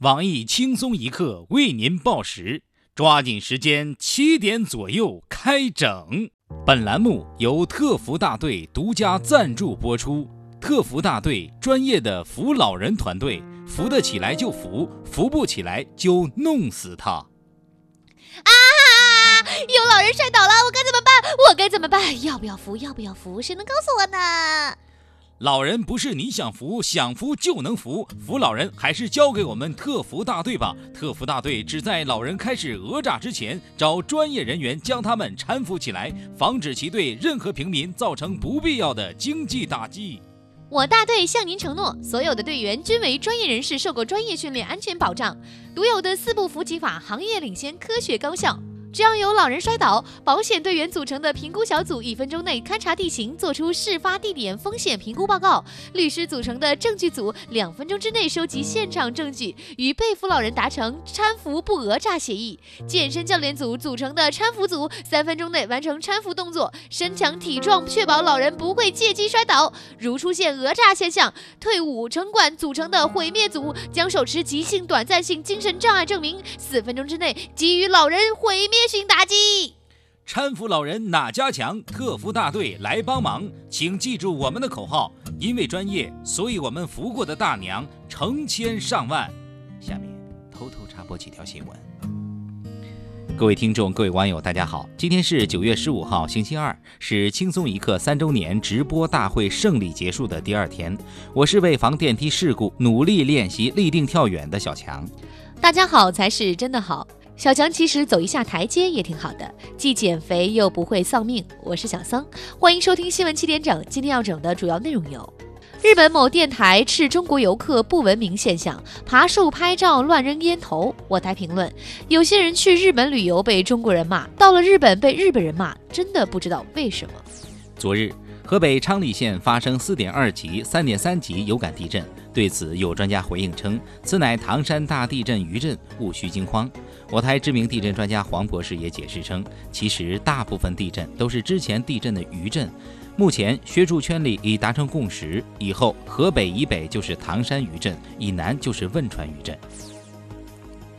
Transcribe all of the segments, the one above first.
网易轻松一刻为您报时，抓紧时间，七点左右开整。本栏目由特福大队独家赞助播出。特福大队专业的扶老人团队，扶得起来就扶，扶不起来就弄死他。啊！有老人摔倒了，我该怎么办？我该怎么办？要不要扶？要不要扶？谁能告诉我呢？老人不是你想扶想扶就能扶，扶老人还是交给我们特扶大队吧。特扶大队只在老人开始讹诈之前，找专业人员将他们搀扶起来，防止其对任何平民造成不必要的经济打击。我大队向您承诺，所有的队员均为专业人士，受过专业训练，安全保障，独有的四步扶起法，行业领先，科学高效。只要有老人摔倒，保险队员组成的评估小组一分钟内勘察地形，做出事发地点风险评估报告；律师组成的证据组两分钟之内收集现场证据，与被扶老人达成搀扶不讹诈协议；健身教练组组成的搀扶组三分钟内完成搀扶动作，身强体壮，确保老人不会借机摔倒。如出现讹诈现象，退伍城管组成的毁灭组将手持急性短暂性精神障碍证明，四分钟之内给予老人毁灭。性打击，搀扶老人哪家强？特服大队来帮忙，请记住我们的口号：因为专业，所以我们扶过的大娘成千上万。下面偷偷插播几条新闻。各位听众，各位网友，大家好，今天是九月十五号，星期二，是轻松一刻三周年直播大会胜利结束的第二天。我是为防电梯事故努力练习立定跳远的小强。大家好才是真的好。小强其实走一下台阶也挺好的，既减肥又不会丧命。我是小桑，欢迎收听新闻七点整。今天要整的主要内容有：日本某电台斥中国游客不文明现象，爬树拍照乱扔烟头。我台评论：有些人去日本旅游被中国人骂，到了日本被日本人骂，真的不知道为什么。昨日，河北昌黎县发生四点二级、三点三级有感地震，对此有专家回应称，此乃唐山大地震余震，勿需惊慌。我台知名地震专家黄博士也解释称，其实大部分地震都是之前地震的余震。目前学术圈里已达成共识，以后河北以北就是唐山余震，以南就是汶川余震。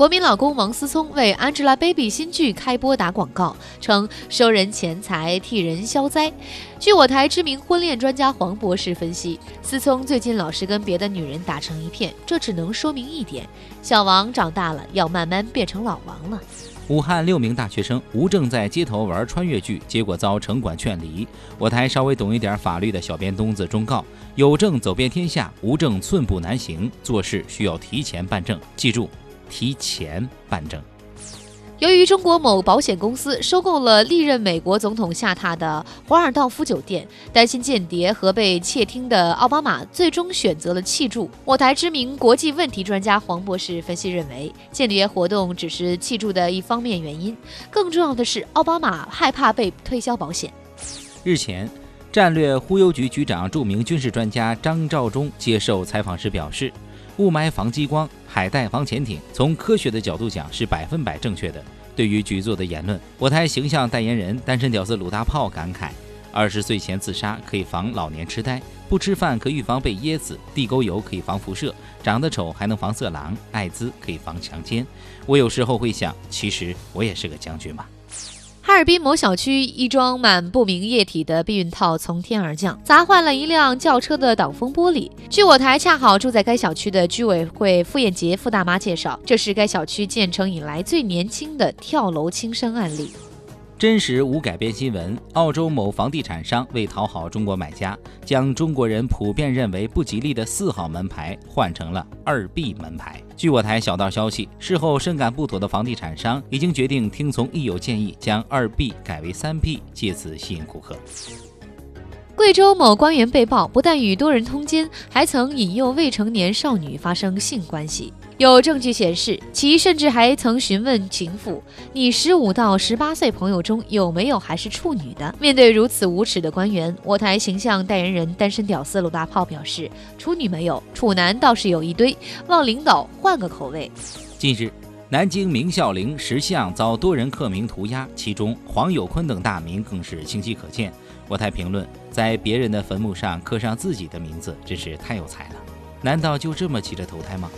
国民老公王思聪为 Angelababy 新剧开播打广告，称收人钱财替人消灾。据我台知名婚恋专家黄博士分析，思聪最近老是跟别的女人打成一片，这只能说明一点：小王长大了，要慢慢变成老王了。武汉六名大学生无证在街头玩穿越剧，结果遭城管劝离。我台稍微懂一点法律的小编东子忠告：有证走遍天下，无证寸步难行。做事需要提前办证，记住。提前办证。由于中国某保险公司收购了历任美国总统下榻的华尔道夫酒店，担心间谍和被窃听的奥巴马最终选择了弃住。我台知名国际问题专家黄博士分析认为，间谍活动只是弃住的一方面原因，更重要的是奥巴马害怕被推销保险。日前，战略忽悠局局长、著名军事专家张召忠接受采访时表示。雾霾防激光，海带防潜艇。从科学的角度讲，是百分百正确的。对于局座的言论，我台形象代言人单身屌丝鲁大炮感慨：二十岁前自杀可以防老年痴呆，不吃饭可预防被噎死，地沟油可以防辐射，长得丑还能防色狼，艾滋可以防强奸。我有时候会想，其实我也是个将军嘛。哈尔滨某小区，一装满不明液体的避孕套从天而降，砸坏了一辆轿车的挡风玻璃。据我台恰好住在该小区的居委会傅艳杰傅大妈介绍，这是该小区建成以来最年轻的跳楼轻生案例。真实无改编新闻：澳洲某房地产商为讨好中国买家，将中国人普遍认为不吉利的四号门牌换成了二 B 门牌。据我台小道消息，事后深感不妥的房地产商已经决定听从益友建议，将二 B 改为三 B，借此吸引顾客。贵州某官员被曝，不但与多人通奸，还曾引诱未成年少女发生性关系。有证据显示，其甚至还曾询问情妇：“你十五到十八岁朋友中有没有还是处女的？”面对如此无耻的官员，我台形象代言人单身屌丝鲁大炮表示：“处女没有，处男倒是有一堆，望领导换个口味。”近日，南京明孝陵石像遭多人刻名涂鸦，其中黄有坤等大名更是清晰可见。我台评论：在别人的坟墓上刻上自己的名字，真是太有才了。难道就这么急着投胎吗？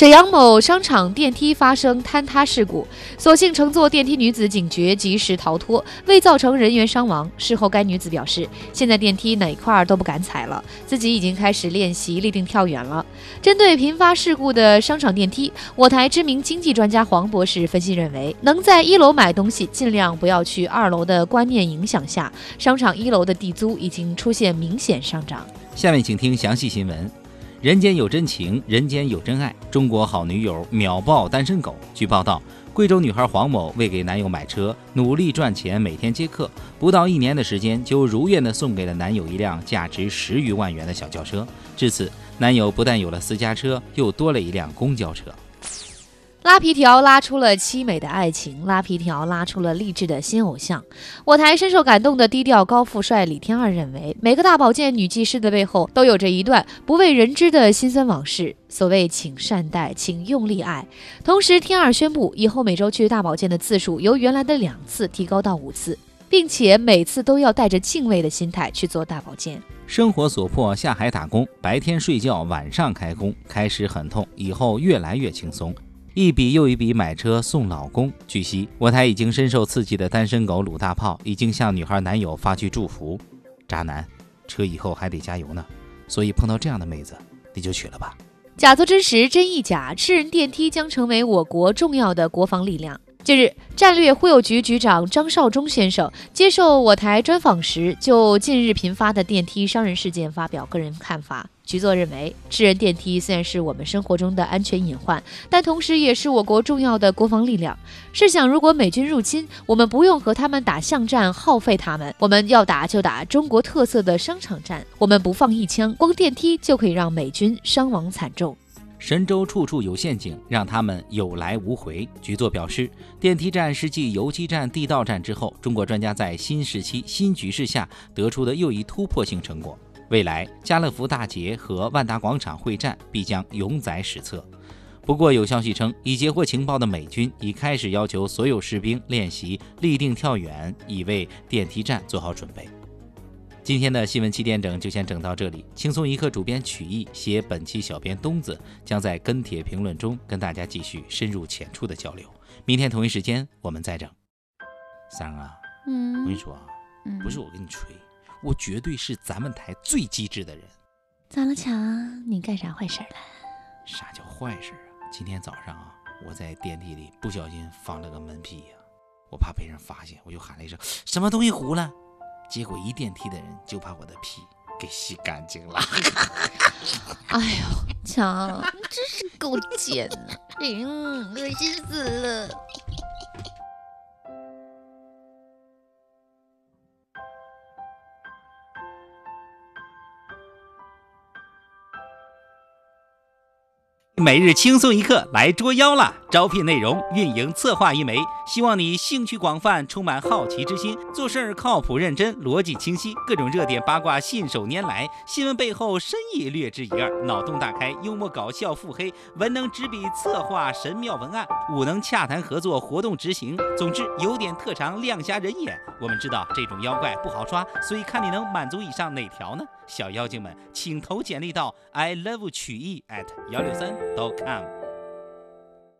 沈阳某商场电梯发生坍塌事故，所幸乘坐电梯女子警觉，及时逃脱，未造成人员伤亡。事后，该女子表示，现在电梯哪块都不敢踩了，自己已经开始练习立定跳远了。针对频发事故的商场电梯，我台知名经济专家黄博士分析认为，能在一楼买东西，尽量不要去二楼的观念影响下，商场一楼的地租已经出现明显上涨。下面请听详细新闻。人间有真情，人间有真爱。中国好女友秒爆单身狗。据报道，贵州女孩黄某为给男友买车，努力赚钱，每天接客，不到一年的时间，就如愿的送给了男友一辆价值十余万元的小轿车。至此，男友不但有了私家车，又多了一辆公交车。拉皮条拉出了凄美的爱情，拉皮条拉出了励志的新偶像。我台深受感动的低调高富帅李天二认为，每个大保健女技师的背后都有着一段不为人知的辛酸往事。所谓请善待，请用力爱。同时，天二宣布以后每周去大保健的次数由原来的两次提高到五次，并且每次都要带着敬畏的心态去做大保健。生活所迫下海打工，白天睡觉，晚上开工，开始很痛，以后越来越轻松。一笔又一笔买车送老公。据悉，我台已经深受刺激的单身狗鲁大炮已经向女孩男友发去祝福：“渣男，车以后还得加油呢，所以碰到这样的妹子，你就娶了吧。”假作真时，真亦假。智人电梯将成为我国重要的国防力量。近日，战略忽悠局局长张绍忠先生接受我台专访时，就近日频发的电梯伤人事件发表个人看法。局座认为，智人电梯虽然是我们生活中的安全隐患，但同时也是我国重要的国防力量。试想，如果美军入侵，我们不用和他们打巷战，耗费他们，我们要打就打中国特色的商场战，我们不放一枪，光电梯就可以让美军伤亡惨重。神州处处有陷阱，让他们有来无回。局座表示，电梯站是继游击战、地道战之后，中国专家在新时期新局势下得出的又一突破性成果。未来，家乐福大捷和万达广场会战必将永载史册。不过，有消息称，已截获情报的美军已开始要求所有士兵练习立定跳远，以为电梯战做好准备。今天的新闻七点整就先整到这里。轻松一刻主编曲艺写本期小编东子将在跟帖评论中跟大家继续深入浅出的交流。明天同一时间我们再整。三啊，嗯，我跟你说啊，不是我跟你吹。我绝对是咱们台最机智的人。咋了，强？你干啥坏事了？啥叫坏事啊？今天早上啊，我在电梯里不小心放了个门屁呀，我怕被人发现，我就喊了一声“什么东西糊了”，结果一电梯的人就把我的屁给吸干净了。哎呦，强，你真是够贱的，嗯，恶心死了。每日轻松一刻来捉妖了！招聘内容：运营策划一枚，希望你兴趣广泛，充满好奇之心，做事儿靠谱认真，逻辑清晰，各种热点八卦信手拈来，新闻背后深意略知一二，脑洞大开，幽默搞笑腹黑，文能执笔策划神妙文案，武能洽谈合作活动执行。总之有点特长，亮瞎人眼。我们知道这种妖怪不好抓，所以看你能满足以上哪条呢？小妖精们，请投简历到 i love 曲艺 at 幺六三 dot com。